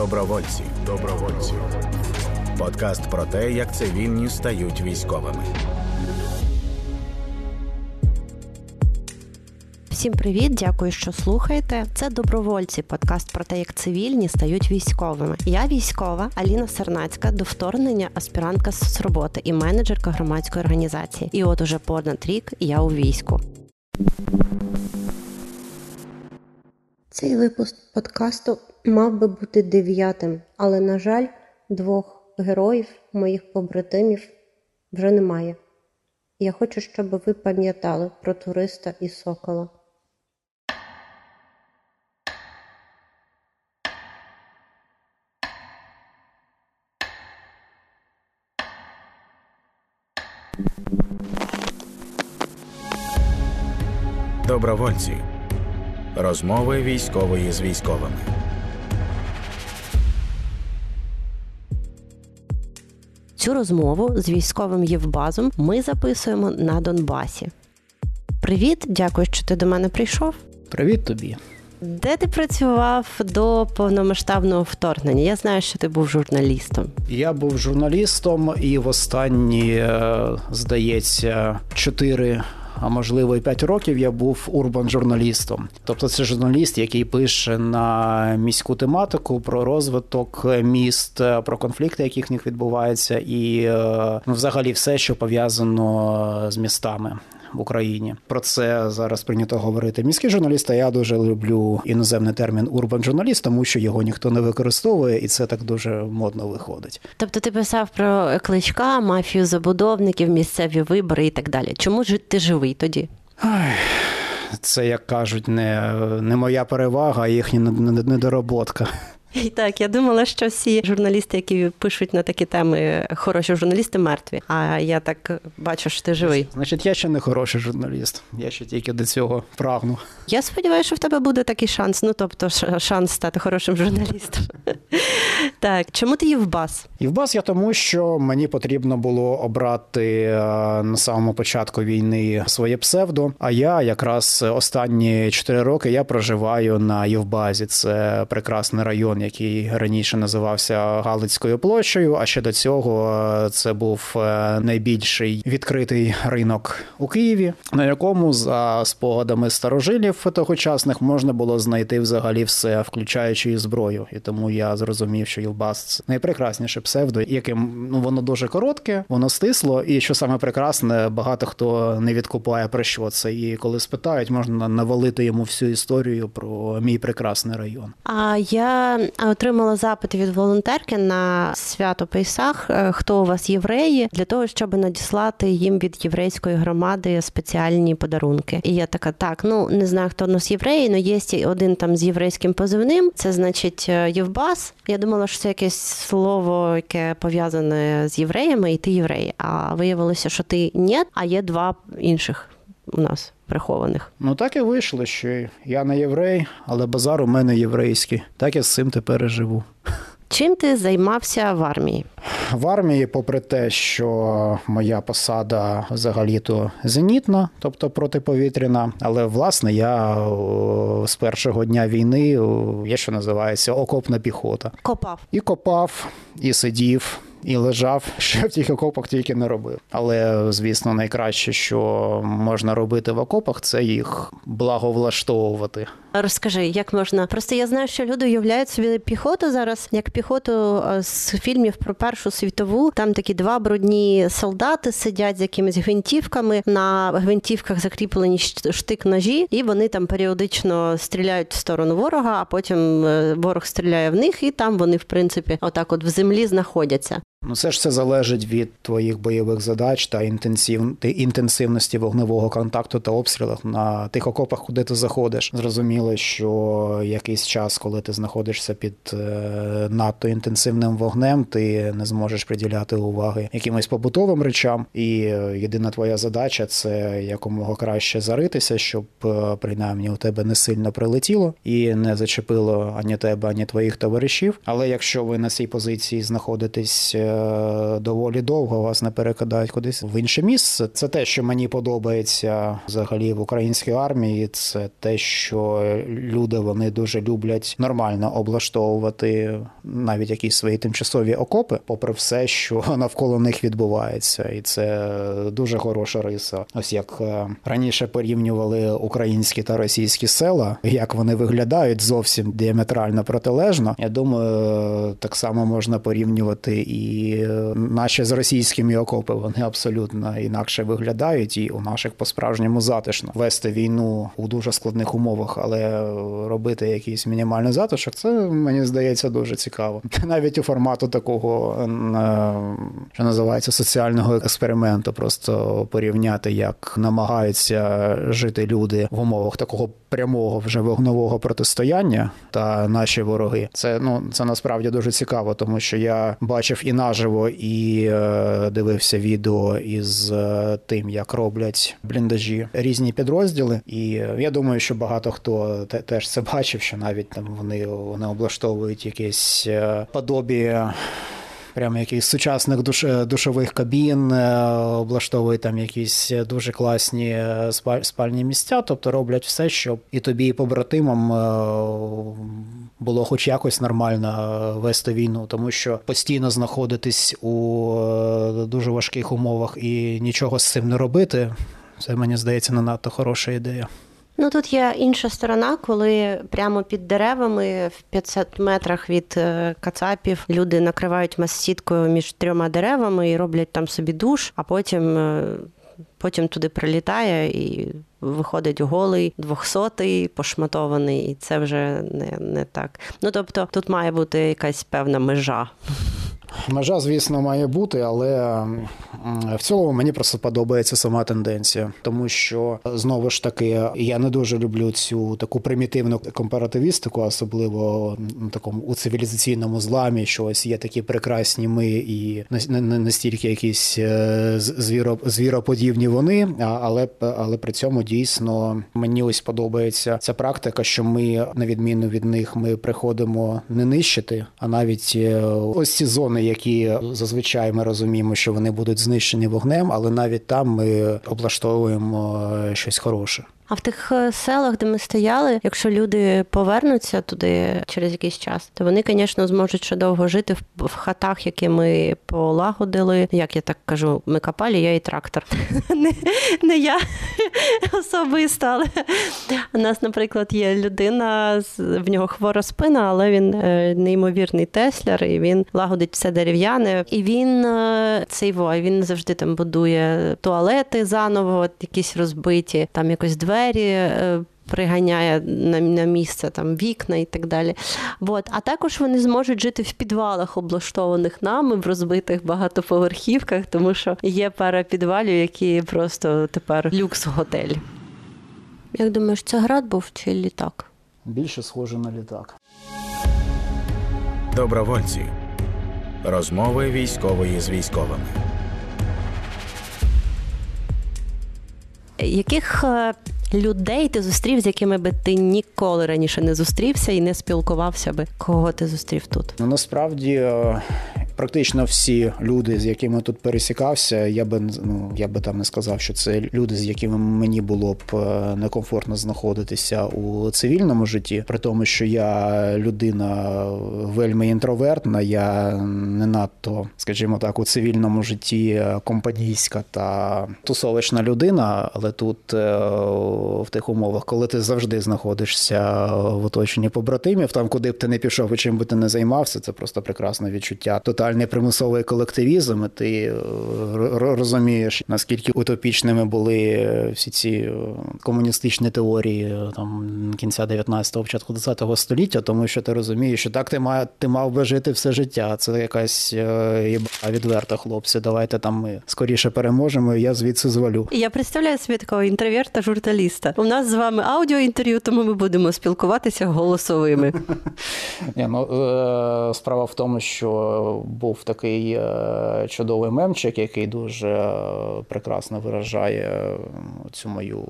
Добровольці. Добровольці. Подкаст про те, як цивільні стають військовими. Всім привіт, дякую, що слухаєте. Це добровольці, подкаст про те, як цивільні стають військовими. Я військова Аліна Сернацька, до вторгнення аспірантка з роботи і менеджерка громадської організації. І от уже понад рік я у війську. Цей випуск подкасту мав би бути дев'ятим, але, на жаль, двох героїв, моїх побратимів, вже немає. Я хочу, щоб ви пам'ятали про туриста і сокола. Добровольці. Розмови військової з військовими. Цю розмову з військовим Євбазом ми записуємо на Донбасі. Привіт, дякую, що ти до мене прийшов. Привіт тобі. Де ти працював до повномасштабного вторгнення? Я знаю, що ти був журналістом. Я був журналістом, і в останні, е, здається, чотири. А можливо, і 5 років я був урбан-журналістом. Тобто, це журналіст, який пише на міську тематику про розвиток міст, про конфлікти, які в них відбуваються, і ну, взагалі все, що пов'язано з містами в Україні. Про це зараз прийнято говорити. Міський журналіст, а я дуже люблю іноземний термін урбан журналіст, тому що його ніхто не використовує, і це так дуже модно виходить. Тобто, ти писав про кличка, мафію забудовників, місцеві вибори і так далі. Чому ж ти живий тоді? Ай. Це як кажуть, не не моя перевага, а їхня недороботка. І так, я думала, що всі журналісти, які пишуть на такі теми, хороші журналісти мертві. А я так бачу, що ти живий. Значить, я ще не хороший журналіст. Я ще тільки до цього прагну. Я сподіваюся, що в тебе буде такий шанс. Ну тобто, шанс стати хорошим журналістом. Так, чому ти Євбас? Євбас я тому, що мені потрібно було обрати е, на самому початку війни своє псевдо. А я якраз останні чотири роки я проживаю на Євбазі. Це прекрасний район який раніше називався Галицькою площею. А ще до цього е, це був е, найбільший відкритий ринок у Києві, на якому за спогадами старожилів тогочасних можна було знайти взагалі все, включаючи і зброю. І тому я зрозумів, що Ілбас це найпрекрасніше псевдо, яким ну воно дуже коротке, воно стисло, і що саме прекрасне, багато хто не відкупає про що це. І коли спитають, можна навалити йому всю історію про мій прекрасний район. А я отримала запит від волонтерки на свято Пейсах. Е, хто у вас євреї, для того, щоб надіслати їм від єврейської громади спеціальні подарунки. І я така, так, ну не знаю, хто у нас євреї, але є один там з єврейським позивним. Це значить е, Євбас. Я думала, що це якесь слово, яке пов'язане з євреями, і ти єврей. А виявилося, що ти ні, а є два інших у нас прихованих. Ну так і вийшло, що я не єврей, але базар у мене єврейський. Так я з цим тепер і живу. Чим ти займався в армії? В армії, попри те, що моя посада взагалі-то зенітна, тобто протиповітряна, але власне я з першого дня війни є, що називається окопна піхота. Копав і копав, і сидів і лежав, що в тих окопах тільки не робив. Але звісно, найкраще, що можна робити в окопах, це їх благовлаштовувати. Розкажи, як можна просто я знаю, що люди уявляють собі піхоту зараз, як піхоту з фільмів про Першу світову. Там такі два брудні солдати сидять з якимись гвинтівками. На гвинтівках закріплені штик ножі, і вони там періодично стріляють в сторону ворога, а потім е, ворог стріляє в них, і там вони, в принципі, отак, от в землі знаходяться. Ну, це ж все залежить від твоїх бойових задач та інтенсив... інтенсивності вогневого контакту та обстрілів на тих окопах, куди ти заходиш. Зрозуміло, що якийсь час, коли ти знаходишся під е, надто інтенсивним вогнем, ти не зможеш приділяти уваги якимось побутовим речам. І е, єдина твоя задача це якомога краще заритися, щоб е, принаймні у тебе не сильно прилетіло і не зачепило ані тебе, ані твоїх товаришів. Але якщо ви на цій позиції знаходитесь доволі довго, вас не перекидають кудись в інше місце. Це те, що мені подобається взагалі в українській армії. Це те, що люди вони дуже люблять нормально облаштовувати навіть якісь свої тимчасові окопи, попри все, що навколо них відбувається, і це дуже хороша риса. Ось як е, раніше порівнювали українські та російські села, як вони виглядають зовсім діаметрально протилежно. Я думаю, так само можна порівнювати і наші з російськими окопи. Вони абсолютно інакше виглядають, і у наших по справжньому затишно вести війну у дуже складних умовах, але робити якийсь мінімальний затишок, це мені здається дуже цікаво. Навіть у формату такого е, що називається соціального експерименту, просто порівняти, як намагаються жити люди в умовах такого прямого вже вогнового протистояння та наші вороги. Це ну це насправді дуже цікаво, тому що я бачив і наживо, і е, дивився відео із е, тим, як роблять бліндажі різні підрозділи. І я думаю, що багато хто те, теж це бачив, що навіть там вони, вони облаштовують якесь е, подобі прямо якихось сучасних душ, душових кабін, е, облаштовують там якісь дуже класні е, спальні місця, тобто роблять все, щоб і тобі, і побратимам е, було хоч якось нормально вести війну, тому що постійно знаходитись у дуже важких умовах і нічого з цим не робити, це мені здається не надто хороша ідея. Ну тут є інша сторона, коли прямо під деревами в 500 метрах від е, кацапів люди накривають мас-сіткою між трьома деревами і роблять там собі душ, а потім. Е, потім туди прилітає і виходить голий, двохсотий, пошматований, і це вже не не так. Ну тобто тут має бути якась певна межа. Межа, звісно, має бути, але в цілому мені просто подобається сама тенденція, тому що знову ж таки я не дуже люблю цю таку примітивну компаративістику, особливо на такому у цивілізаційному зламі, що ось є такі прекрасні ми і не настільки якісь е, звіро, звіроподібні вони, але але при цьому дійсно мені ось подобається ця практика, що ми на відміну від них ми приходимо не нищити, а навіть е, ось ці зони, які зазвичай ми розуміємо, що вони будуть знищені вогнем, але навіть там ми облаштовуємо е, щось хороше. А в тих е, селах, де ми стояли, якщо люди повернуться туди через якийсь час, то вони, звісно, зможуть ще довго жити в хатах, які ми полагодили. Як я так кажу, ми копали, я і трактор. Не не я особисто, але у нас, наприклад, є людина, в нього хвора спина, але він е, неймовірний тесляр, і він лагодить все дерев'яне. І він е, цей вой, він завжди там будує туалети заново, якісь розбиті, там якось двері двері. Е, приганяє на на місце там вікна і так далі. От. А також вони зможуть жити в підвалах, облаштованих нами, в розбитих багатоповерхівках, тому що є пара підвалів, які просто тепер люкс-готель. Як думаєш, це град був чи літак? Більше схоже на літак. Добровольці. Розмови військової з військовими. Яких е, людей ти зустрів, з якими би ти ніколи раніше не зустрівся і не спілкувався би? Кого ти зустрів тут? Ну насправді е, практично всі люди, з якими тут пересікався, я би ну я би там не сказав, що це люди, з якими мені було б е, некомфортно знаходитися у цивільному житті, при тому, що я людина вельми інтровертна, я не надто, скажімо так, у цивільному житті компанійська та тусовична людина, але тут е, в тих умовах, коли ти завжди знаходишся в оточенні побратимів, там куди б ти не пішов і чим би ти не займався, це просто прекрасне відчуття. Тоталь тотальний примусовий колективізм, і ти е, розумієш, наскільки утопічними були всі ці е, комуністичні теорії е, там кінця 19-го, початку 20-го століття, тому що ти розумієш, що так ти мав, ти мав би жити все життя. Це якась єба відверта, хлопці. Давайте там ми скоріше переможемо. і Я звідси звалю. Я представляю собі такого інтроверта, журналіста. У нас з вами аудіоінтерв'ю, тому ми будемо спілкуватися голосовими. Ну, справа в тому, що був такий е, чудовий мемчик, який дуже е, прекрасно виражає цю мою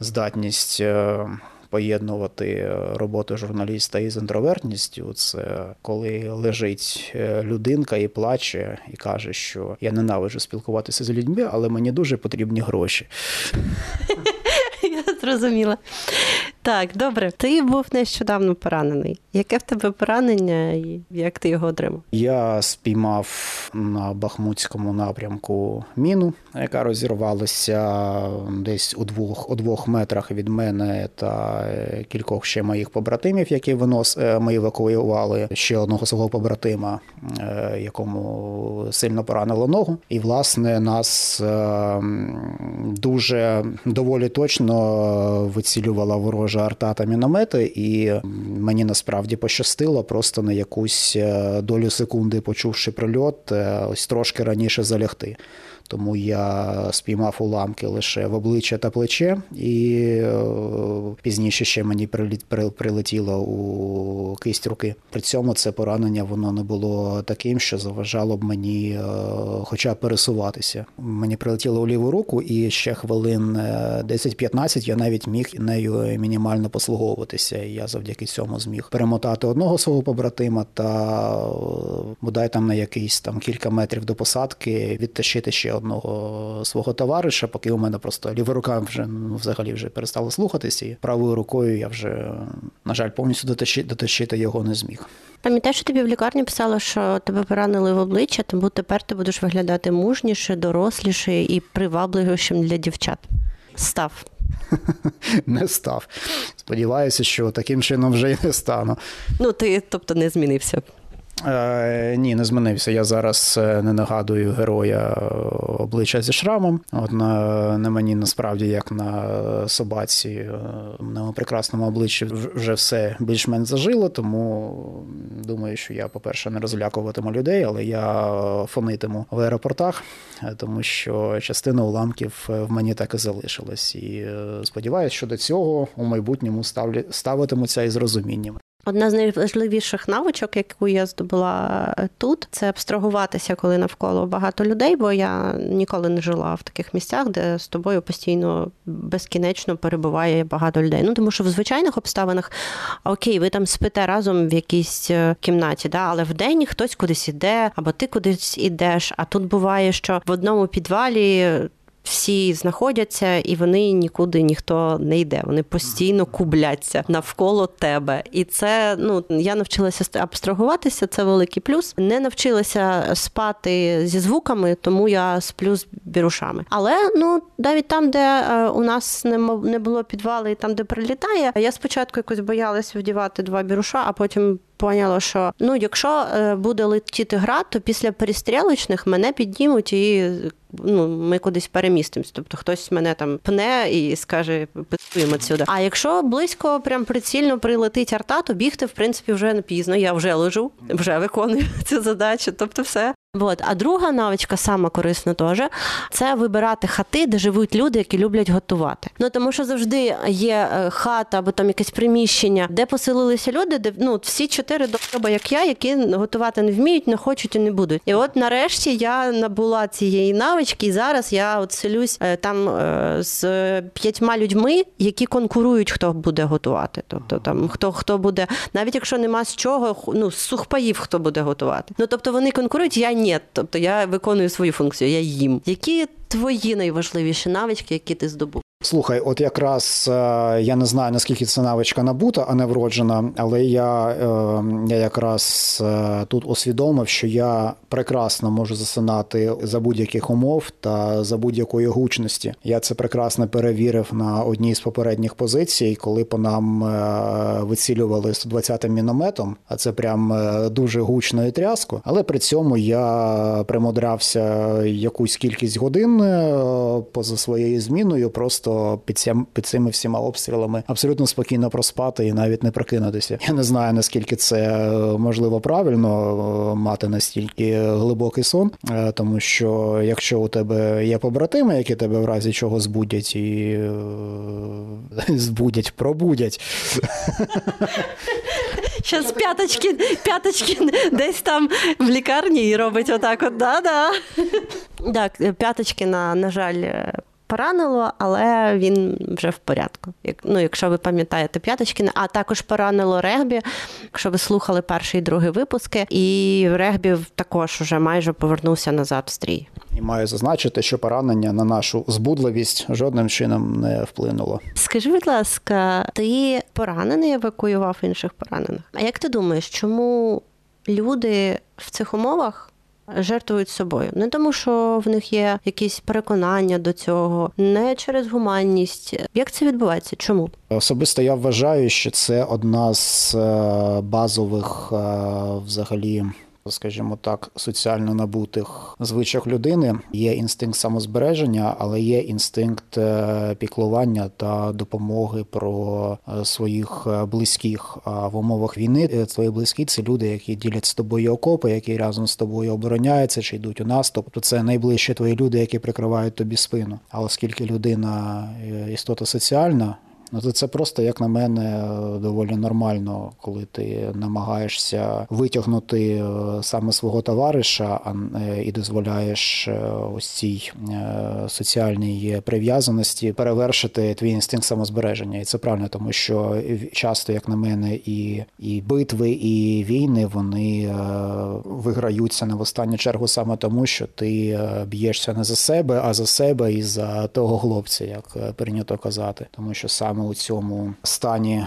здатність. Е, поєднувати роботу журналіста із інтровертністю. Це коли лежить е, людинка і плаче, і каже, що я ненавиджу спілкуватися з людьми, але мені дуже потрібні гроші. Я зрозуміла. Так, добре. Ти був нещодавно поранений. Яке в тебе поранення і як ти його отримав? Я спіймав на Бахмутському напрямку міну, яка розірвалася десь у двох у двох метрах від мене та кількох ще моїх побратимів, які винос е, ми евакуювали ще одного свого побратима, е, якому сильно поранило ногу. І власне нас е, дуже доволі точно вицілювала ворожа ворожа арта та міномети, і мені насправді пощастило просто на якусь е, долю секунди, почувши прильот, е, ось трошки раніше залягти тому я спіймав уламки лише в обличчя та плече, і е, пізніше ще мені прилетіло у кисть руки. При цьому це поранення воно не було таким, що заважало б мені, е, хоча б пересуватися. Мені прилетіло у ліву руку, і ще хвилин 10-15 е, я навіть міг нею мінімально послуговуватися. І Я завдяки цьому зміг перемотати одного свого побратима та бодай там на якийсь там кілька метрів до посадки відтащити ще одного свого товариша, поки у мене просто ліва рука вже ну, взагалі вже перестала слухатись, і правою рукою я вже, на жаль, повністю дотащити, дотащити його не зміг. Пам'ятаєш, що тобі в лікарні писало, що тебе поранили в обличчя, тому тепер ти будеш виглядати мужніше, доросліше і привабливішим для дівчат. Став. Не став. Сподіваюся, що таким чином вже й не стану. Ну, ти, тобто, не змінився. Е, Ні, не змінився. Я зараз е, не нагадую героя е, обличчя зі шрамом. От на, на мені насправді, як на собаці, е, на прекрасному обличчі вже все більш-менш зажило, тому думаю, що я, по-перше, не розлякуватиму людей, але я фонитиму в аеропортах, тому що частина уламків в мені так і залишилась. І сподіваюся, що до цього у майбутньому ставлю ставитимуться із розумінням. Одна з найважливіших навичок, яку я здобула тут, це абстрагуватися, коли навколо багато людей, бо я ніколи не жила в таких місцях, де з тобою постійно безкінечно перебуває багато людей. Ну тому що в звичайних обставинах окей, ви там спите разом в якійсь е, кімнаті, да, але в день хтось кудись іде, або ти кудись ідеш. А тут буває, що в одному підвалі всі знаходяться, і вони нікуди ніхто не йде. Вони постійно кубляться навколо тебе. І це ну я навчилася абстрагуватися, це великий плюс. Не навчилася спати зі звуками, тому я сплю з бірушами. Але ну навіть там, де е, у нас не було підвали, і там де прилітає, я спочатку якось боялася вдівати два біруша, а потім поняла, що ну, якщо е, буде летіти град, то після перестрілочних мене піднімуть і ну, ми кудись перемістимось. Тобто хтось мене там пне і скаже, питуємо сюди. А якщо близько, прям прицільно прилетить арта, то бігти в принципі вже не пізно. Я вже лежу, вже виконую цю задачу. Тобто, все От. А друга навичка, сама корисна теж, це вибирати хати, де живуть люди, які люблять готувати. Ну тому що завжди є е, хата або там якесь приміщення, де поселилися люди, де ну всі чотири доба, як я, які готувати не вміють, не хочуть і не будуть. І от нарешті я набула цієї навички, і зараз я от селюсь е, там е, з п'ятьма людьми, які конкурують, хто буде готувати. Тобто там хто хто буде, навіть якщо нема з чого, ну з сухпаїв хто буде готувати. Ну тобто вони конкурують, я. Тобто я виконую свою функцію, я їм. Які твої найважливіші навички, які ти здобув? Слухай, от якраз е, я не знаю наскільки це навичка набута, а не вроджена, але я е, я якраз е, тут усвідомив, що я прекрасно можу засинати за будь-яких умов та за будь-якої гучності. Я це прекрасно перевірив на одній з попередніх позицій, коли по нам вицілювали 120-м мінометом, а це прям дуже гучно і тряско. Але при цьому я примудрявся якусь кількість годин поза своєю зміною, просто під цим, під цими всіма обстрілами абсолютно спокійно проспати і навіть не прокинутися. Я не знаю наскільки це е, можливо правильно е, мати настільки глибокий сон, е, тому що якщо у тебе є побратими, які тебе в разі чого збудять і збудять, пробудять. Щас п'яточки, п'яточки десь там в лікарні і робить отак. от, да-да. Так, п'яточки, на, на жаль, поранило, але він вже в порядку. Як, ну, Якщо ви пам'ятаєте П'яточкіна, а також поранило регбі, якщо ви слухали перший і другий випуски, і регбі також вже майже повернувся назад в стрій. І маю зазначити, що поранення на нашу збудливість жодним чином не вплинуло. Скажи, будь ласка, ти поранений евакуював інших поранених? А як ти думаєш, чому люди в цих умовах? Жертвують собою не тому, що в них є якісь переконання до цього, не через гуманність. Як це відбувається? Чому особисто я вважаю, що це одна з е, базових е, взагалі скажімо так, соціально набутих звичок людини. Є інстинкт самозбереження, але є інстинкт е, піклування та допомоги про е, своїх е, близьких. А в умовах війни твої близькі це люди, які ділять з тобою окопи, які разом з тобою обороняються чи йдуть у наступ. Тобто це найближчі твої люди, які прикривають тобі спину. А оскільки людина істота соціальна. Ну це просто, як на мене, доволі нормально, коли ти намагаєшся витягнути е, саме свого товариша, е, і дозволяєш е, ось цій соціальній прив'язаності перевершити твій інстинкт самозбереження. І це правильно, тому що часто, як на мене, і і битви, і війни вони виграються не в останню чергу саме тому, що ти б'єшся не за себе, а за себе і за того хлопця, як прийнято казати, тому що саме у цьому стані,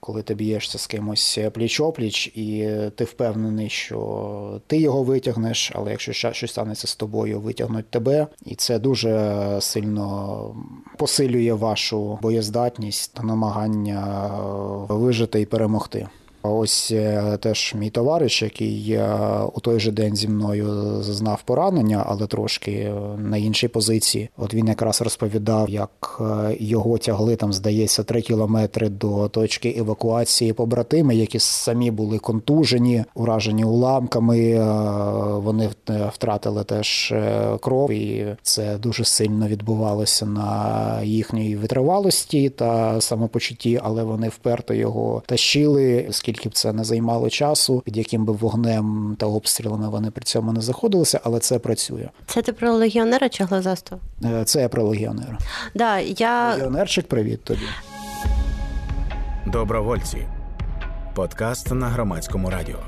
коли ти б'єшся з кимось пліч-опліч, і ти впевнений, що ти його витягнеш, але якщо щось станеться з тобою, витягнуть тебе, і це дуже сильно посилює вашу боєздатність та намагання вижити і перемогти. Ось е, теж мій товариш, який е, у той же день зі мною зазнав поранення, але трошки е, на іншій позиції. От він якраз розповідав, як його тягли там, здається, три кілометри до точки евакуації побратими, які самі були контужені, уражені уламками. Вони втратили теж кров, і це дуже сильно відбувалося на їхній витривалості та самопочутті, але вони вперто його тащили скільки б це не займало часу, під яким би вогнем та обстрілами вони при цьому не заходилися, але це працює. Це ти про легіонера чи глазастого? Е, це я про легіонера. Да, я... Легіонерчик, привіт тобі. Добровольці. Подкаст на громадському радіо.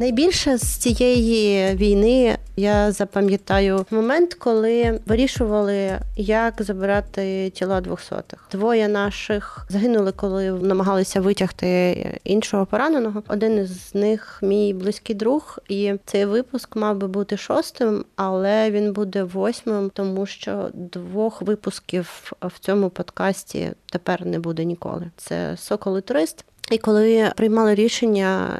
Найбільше з цієї війни я запам'ятаю момент, коли вирішували, як забирати тіла двохсотих. Двоє наших загинули, коли намагалися витягти іншого пораненого. Один із них мій близький друг, і цей випуск мав би бути шостим, але він буде восьмим, тому що двох випусків в цьому подкасті тепер не буде ніколи. Це сокол і турист. І коли приймали рішення,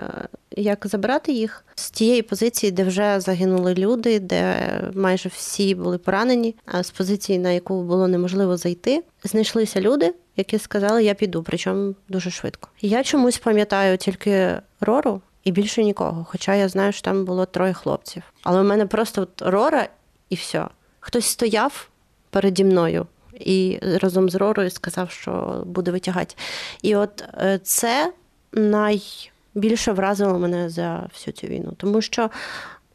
як забрати їх з тієї позиції, де вже загинули люди, де майже всі були поранені, а з позиції, на яку було неможливо зайти, знайшлися люди, які сказали, я піду, причому дуже швидко. Я чомусь пам'ятаю тільки Рору і більше нікого. Хоча я знаю, що там було троє хлопців. Але у мене просто от Рора і все. Хтось стояв переді мною і разом з Ророю сказав, що буде витягати. І от е, це найбільше вразило мене за всю цю війну, тому що.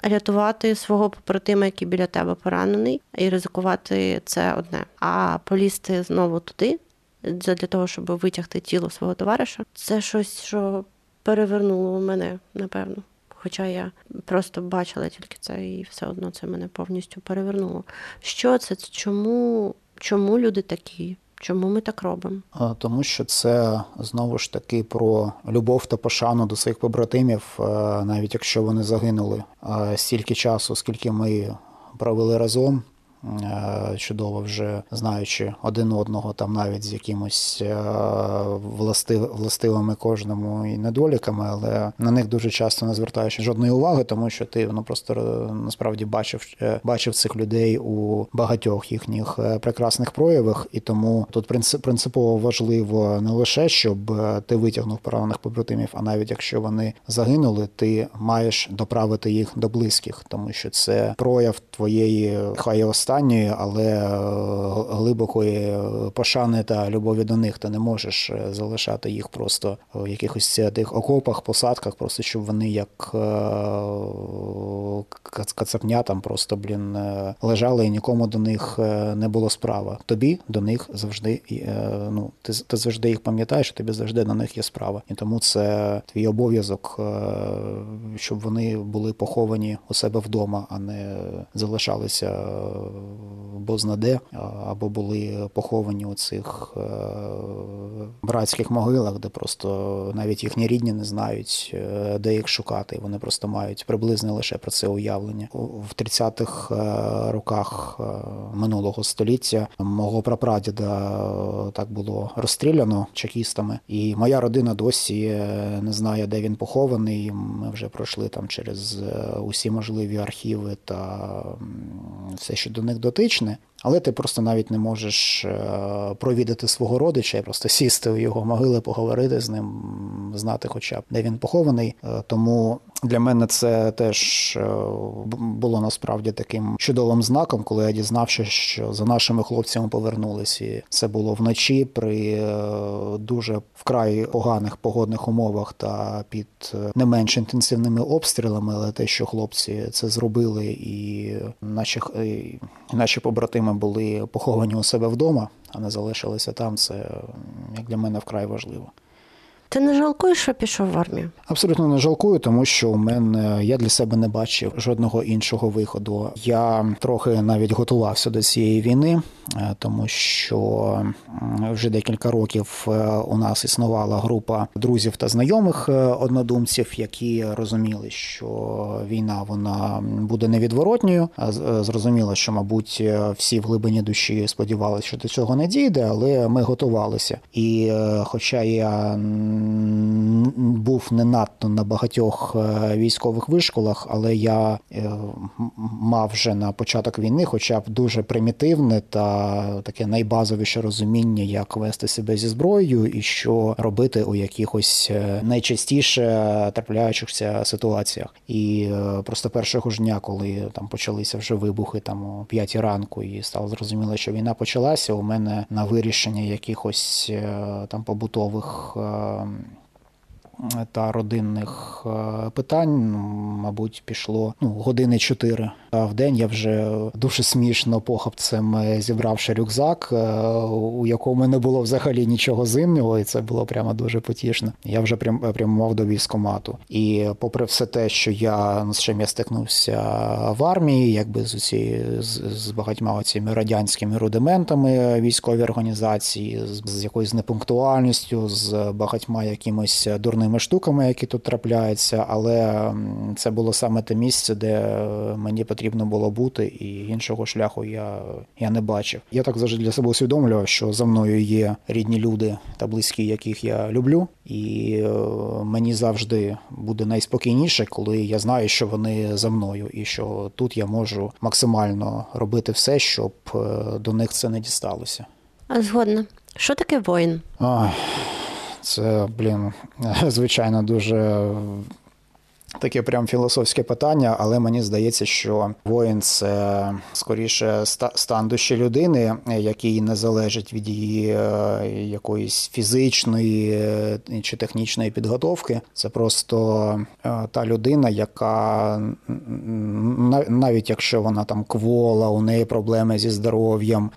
Рятувати свого побратима, який біля тебе поранений, і ризикувати це одне. А полізти знову туди, для того, щоб витягти тіло свого товариша, це щось, що перевернуло мене, напевно. Хоча я просто бачила тільки це, і все одно це мене повністю перевернуло. Що це? Чому Чому люди такі? Чому ми так робимо? Тому що це знову ж таки про любов та пошану до своїх побратимів, е, навіть якщо вони загинули стільки часу, скільки ми провели разом. Е, чудово вже знаючи один одного, там навіть з якимось е, властив, властивими кожному і недоліками, але на них дуже часто не звертаєш жодної уваги, тому що ти ну просто е, насправді бачив бачив цих людей у багатьох їхніх прекрасних проявах, і тому тут принципово важливо не лише щоб ти витягнув поранених побратимів, а навіть якщо вони загинули, ти маєш доправити їх до близьких, тому що це прояв твоєї хай останньої останньої, але е, глибокої пошани та любові до них ти не можеш залишати їх просто в якихось тих окопах, посадках, просто щоб вони як кацапня там просто блін лежали і нікому до них не було справа. Тобі до них завжди ну ти, ти завжди їх пам'ятаєш, тобі завжди на них є справа, і тому це твій обов'язок, щоб вони були поховані у себе вдома, а не залишалися бознаде або були поховані у цих братських могилах, де просто навіть їхні рідні не знають, е, де їх шукати. Вони просто мають приблизне лише про це уявлення в 30-х е, роках е, минулого століття. Мого прапрадіда так було розстріляно чекістами, і моя родина досі не знає, де він похований. Ми вже пройшли там через усі можливі архіви та все, що до них дотичне. Але ти просто навіть не можеш е, провідати свого родича і просто сісти у його могили, поговорити з ним, знати, хоча б де він похований. Е, тому для мене це теж е, було насправді таким чудовим знаком, коли я дізнався, що за нашими хлопцями повернулись. І Це було вночі при дуже вкрай поганих погодних умовах та під не менш інтенсивними обстрілами. Але те, що хлопці це зробили, і наші, і наші побратими були поховані у себе вдома, а не залишилися там. Це як для мене вкрай важливо. Ти не жалкуєш, що пішов в армію? Абсолютно не жалкую, тому що у мене я для себе не бачив жодного іншого виходу. Я трохи навіть готувався до цієї війни, е, тому що вже декілька років е, у нас існувала група друзів та знайомих е, однодумців, які розуміли, що війна вона буде невідворотньою. Зрозуміло, що, мабуть, всі в глибині душі сподівалися, що до цього не дійде, але ми готувалися. І, хоча я був не надто на багатьох е, військових вишколах, але я е, мав вже на початок війни, хоча б дуже примітивне та таке найбазовіше розуміння, як вести себе зі зброєю і що робити у якихось е, найчастіше трапляючихся ситуаціях. І просто першого ж дня, коли там почалися вже вибухи там о п'ятій ранку, і стало зрозуміло, що війна почалася. У мене на вирішення якихось там побутових um, та родинних е, питань, мабуть, пішло ну, години чотири. А в день я вже дуже смішно похапцем е, зібравши рюкзак, е, у якому не було взагалі нічого зимнього, і це було прямо дуже потішно. Я вже прям прямував до військомату. І попри все те, що я ну, з чим я стикнувся в армії, якби з усі з, з багатьма цими радянськими рудиментами військової організації, з, з якоюсь непунктуальністю, з багатьма якимось дурними різними штуками, які тут трапляються, але це було саме те місце, де мені потрібно було бути, і іншого шляху я я не бачив. Я так завжди для себе усвідомлював, що за мною є рідні люди та близькі, яких я люблю, і е, мені завжди буде найспокійніше, коли я знаю, що вони за мною, і що тут я можу максимально робити все, щоб е, до них це не дісталося. А згодна, що таке воїн? Ой. Це, блін, звичайно, дуже Таке прям філософське питання, але мені здається, що воїн це скоріше стан душі людини, який не залежить від її е, якоїсь фізичної е, чи технічної підготовки. Це просто е, та людина, яка навіть якщо вона там квола, у неї проблеми зі здоров'ям,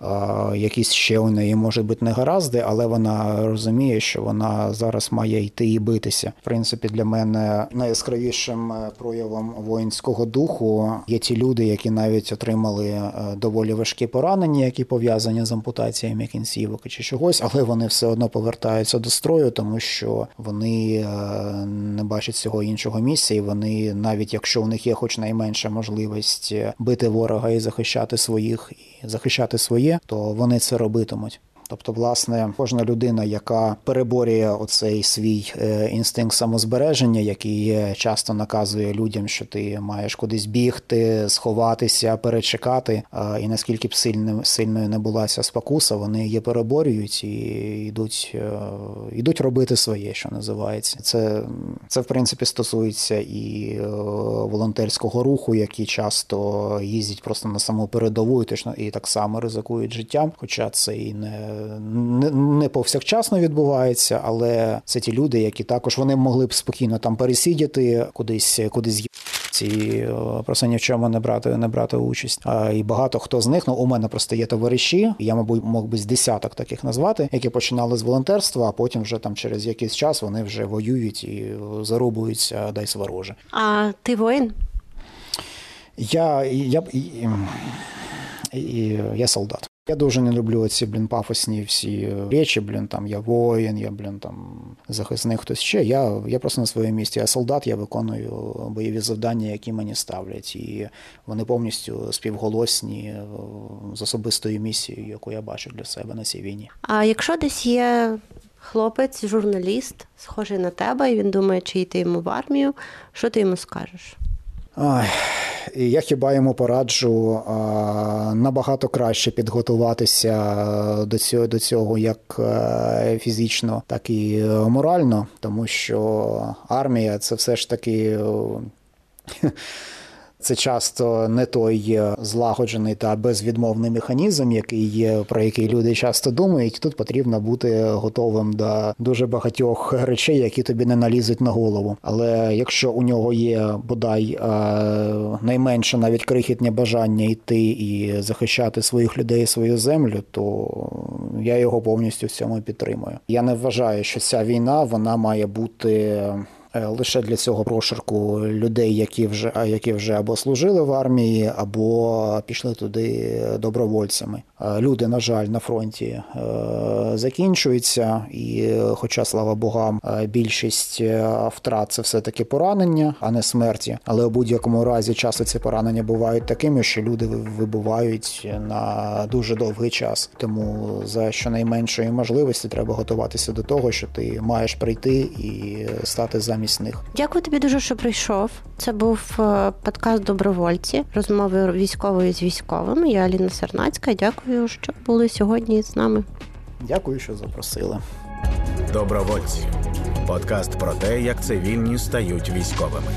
якісь ще у неї можуть бути негаразди, але вона розуміє, що вона зараз має йти і битися. В принципі, для мене найяскравіше найяскравішим е, проявом воїнського духу є ті люди, які навіть отримали е, доволі важкі поранення, які пов'язані з ампутаціями кінцівок чи чогось, але вони все одно повертаються до строю, тому що вони е, не бачать цього іншого місця, і вони, навіть якщо у них є хоч найменша можливість бити ворога і захищати своїх, і захищати своє, то вони це робитимуть. Тобто, власне, кожна людина, яка переборює оцей свій е, інстинкт самозбереження, який часто наказує людям, що ти маєш кудись бігти, сховатися, перечекати. І наскільки б сильним сильною не була ця спокуса, вони її переборюють і йдуть, е, йдуть робити своє, що називається. Це це в принципі стосується і е, волонтерського руху, які часто їздять просто на саму передову і точно і так само ризикують життям. Хоча це і не, не, повсякчасно відбувається, але це ті люди, які також вони могли б спокійно там пересидіти, кудись кудись і е, просто ні в чому не брати не брати участь. А і багато хто з них ну у мене просто є товариші. Я мабуть мог би з десяток таких назвати, які починали з волонтерства, а потім вже там через якийсь час вони вже воюють і зарубуються дай свороже. А ти воїн? Я, я, я, я солдат. Я дуже не люблю ці, блін, пафосні всі речі, блін, там я воїн, я, блін, там захисник хтось ще. Я я просто на своєму місці. Я солдат, я виконую бойові завдання, які мені ставлять. І вони повністю співголосні з особистою місією, яку я бачу для себе на цій війні. А якщо десь є хлопець, журналіст, схожий на тебе, і він думає, чи йти йому в армію, що ти йому скажеш? Ой, я хіба йому пораджу набагато краще підготуватися до цього, до цього як е, фізично, так і морально, тому що армія це все ж таки. Це часто не той е, злагоджений та безвідмовний механізм, який є, про який люди часто думають. Тут потрібно бути готовим до дуже багатьох речей, які тобі не налізуть на голову. Але якщо у нього є бодай е, найменше навіть крихітне бажання йти і захищати своїх людей, свою землю, то я його повністю в цьому підтримую. Я не вважаю, що ця війна вона має бути. Е, лише для цього прошарку людей, які вже які вже або служили в армії, або пішли туди добровольцями. Е, люди, на жаль, на фронті е, закінчуються, і, хоча, слава богам, більшість втрат це все таки поранення, а не смерті. Але у будь-якому разі часто ці поранення бувають такими, що люди вибувають на дуже довгий час. Тому за щонайменшої можливості треба готуватися до того, що ти маєш прийти і стати замість міцних. Дякую тобі дуже, що прийшов. Це був е, подкаст Добровольці, розмови військової з військовими. Я Аліна Сернацька. Дякую, що були сьогодні з нами. Дякую, що запросили. Добровольці подкаст про те, як цивільні стають військовими.